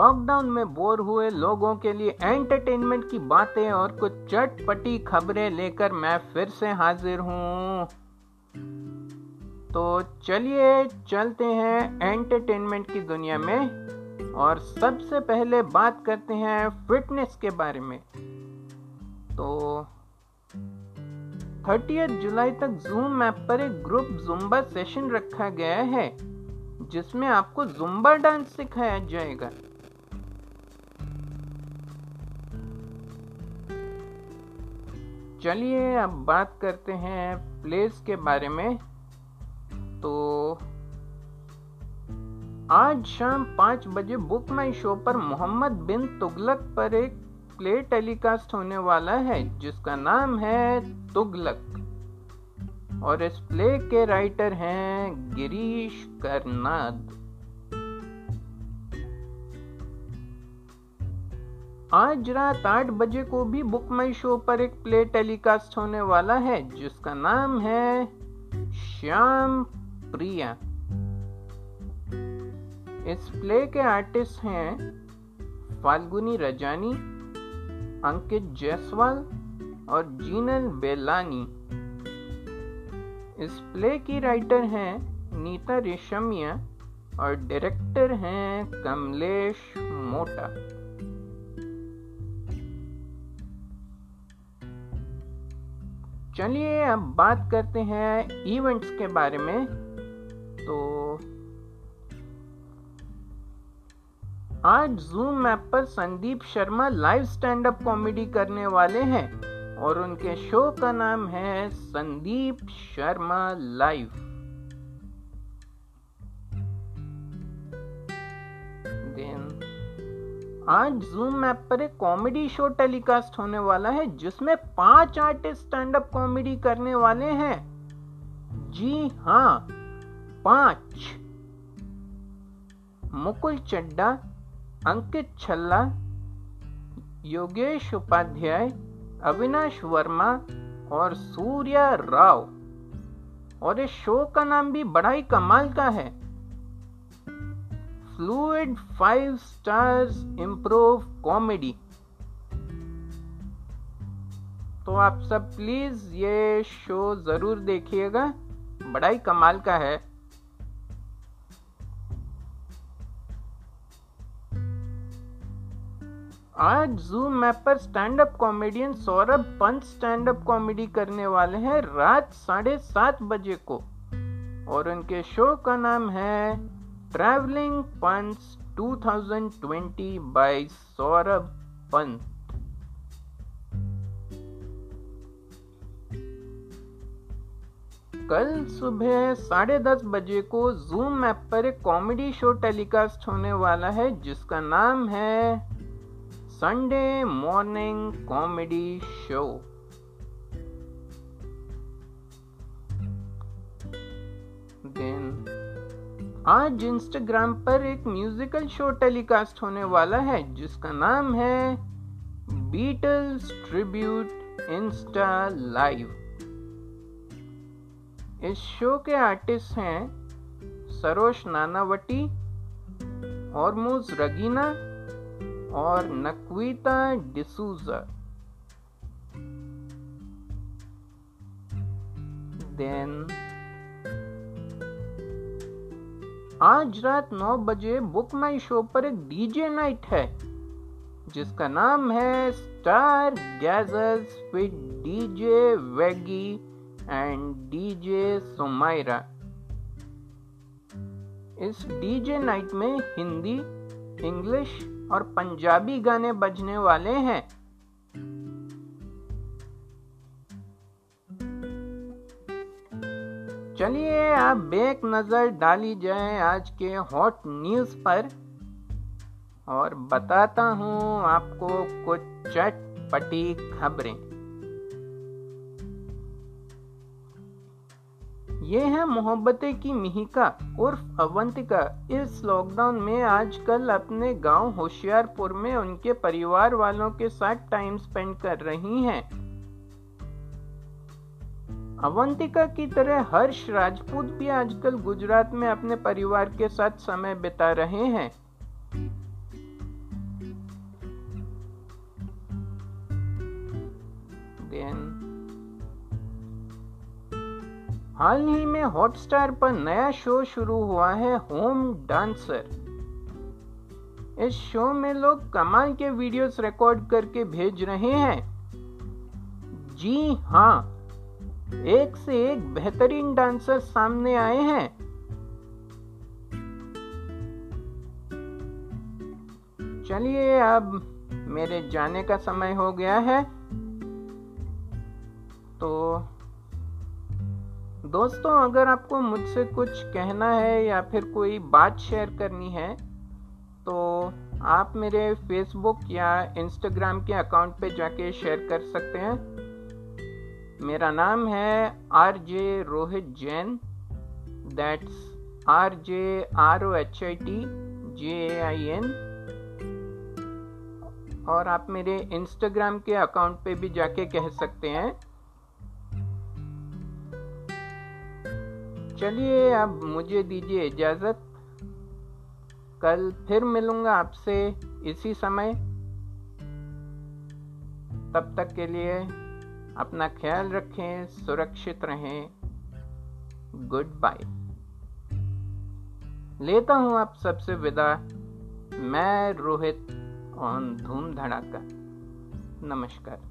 Lockdown में bore हुए लोगों के लिए एंटरटेनमेंट की बातें और कुछ चटपटी खबरें लेकर मैं फिर से हाजिर हूँ। तो चलिए चलते हैं एंटरटेनमेंट की दुनिया में और सबसे पहले बात करते हैं फिटनेस के बारे में। तो थर्टी जुलाई तक जूम ऐप पर एक ग्रुप जुम्बा सेशन रखा गया है, जिसमें आपको जुम्बा डांस सिखाया जाएगा। चलिए अब बात करते हैं प्लेस के बारे में। तो आज शाम पाँच बजे बुक माई शो पर मोहम्मद बिन तुगलक पर एक प्ले टेलीकास्ट होने वाला है, जिसका नाम है तुगलक। और इस प्ले के राइटर हैं गिरीश करनाद आज रात आठ बजे को भी बुक माई शो पर एक प्ले टेलीकास्ट होने वाला है, जिसका नाम है श्याम प्रिया। इस प्ले के आर्टिस्ट हैं फाल्गुनी रजानी, अंकित जायसवाल और जीनल बेलानी। इस प्ले की राइटर हैं नीता रेशमिया और डायरेक्टर हैं कमलेश मोटा। चलिए अब बात करते हैं इवेंट्स के बारे में। तो आज जूम ऐप पर Sandeep Sharma live stand up comedy करने वाले हैं और उनके शो का नाम है संदीप शर्मा लाइव देन आज जूम ऐप पर एक कॉमेडी शो टेलीकास्ट होने वाला है, जिसमें पाँच आर्टिस्ट स्टैंड अप कॉमेडी करने वाले हैं। जी हाँ पाँच। मुकुल चड्डा, अंकित छल्ला, योगेश उपाध्याय, अविनाश वर्मा और सूर्या राव। और इस शो का नाम भी बड़ा ही कमाल का है। Fluid five stars improv comedy तो आप सब प्लीज़ ये शो ज़रूर देखिएगा। बड़ा ही कमाल का है। आज जूम मैप पर stand up comedian Saurabh Pant stand up comedy करने वाले हैं रात साढ़े सात बजे को। और उनके शो का नाम है travelling punch 2020 by Saurabh Pant कल सुबह साढ़े दस बजे को जूम ऐप पर एक कॉमेडी शो टेलीकास्ट होने वाला है, जिसका नाम है Sunday morning comedy show then आज इंस्टाग्राम पर एक म्यूजिकल शो टेलीकास्ट होने वाला है, जिसका नाम है बीटल्स ट्रिब्यूट इंस्टा लाइव इस शो के आर्टिस्ट हैं सरोश नानावटी और मुज रगीना और नक्वीता डिसूजा। देन आज रात नौ बजे बुक माई शो पर एक डीजे नाइट है, जिसका नाम है स्टार गैजर्स विद डीजे वेगी एंड डीजे सुमायरा इस डीजे नाइट में हिंदी, इंग्लिश और पंजाबी गाने बजने वाले हैं। चलिए आप एक नज़र डाली जाए आज के हॉट न्यूज़ पर। और बताता हूँ आपको कुछ चटपटी खबरें। ये है मोहब्बतें की मिहिका उर्फ़ अवंतिका। इस लॉकडाउन में आजकल अपने गाँव होशियारपुर में उनके परिवार वालों के साथ टाइम स्पेंड कर रही हैं। अवंतिका की तरह हर्ष राजपूत भी आजकल गुजरात में अपने परिवार के साथ समय बिता रहे हैं। हाल ही में हॉटस्टार पर नया शो शुरू हुआ है, होम डांसर। इस शो में लोग कमाल के वीडियोस रिकॉर्ड करके भेज रहे हैं। जी हाँ एक से एक बेहतरीन डांसर सामने आए हैं। चलिए अब मेरे जाने का समय हो गया है। तो दोस्तों, अगर आपको मुझसे कुछ कहना है या फिर कोई बात शेयर करनी है तो आप मेरे फेसबुक या इंस्टाग्राम के अकाउंट पे जाके शेयर कर सकते हैं। मेरा नाम है R J Rohit Jain. That's R J R O H I T J A I N आप मेरे इंस्टाग्राम के अकाउंट पे भी जाके कह सकते हैं। चलिए अब मुझे दीजिए इजाज़त। कल फिर मिलूँगा आपसे इसी समय। तब तक के लिए अपना ख्याल रखें, सुरक्षित रहें। गुड बाय लेता हूँ आप सबसे विदा। मैं रोहित ऑन धूम धड़ाका। नमस्कार।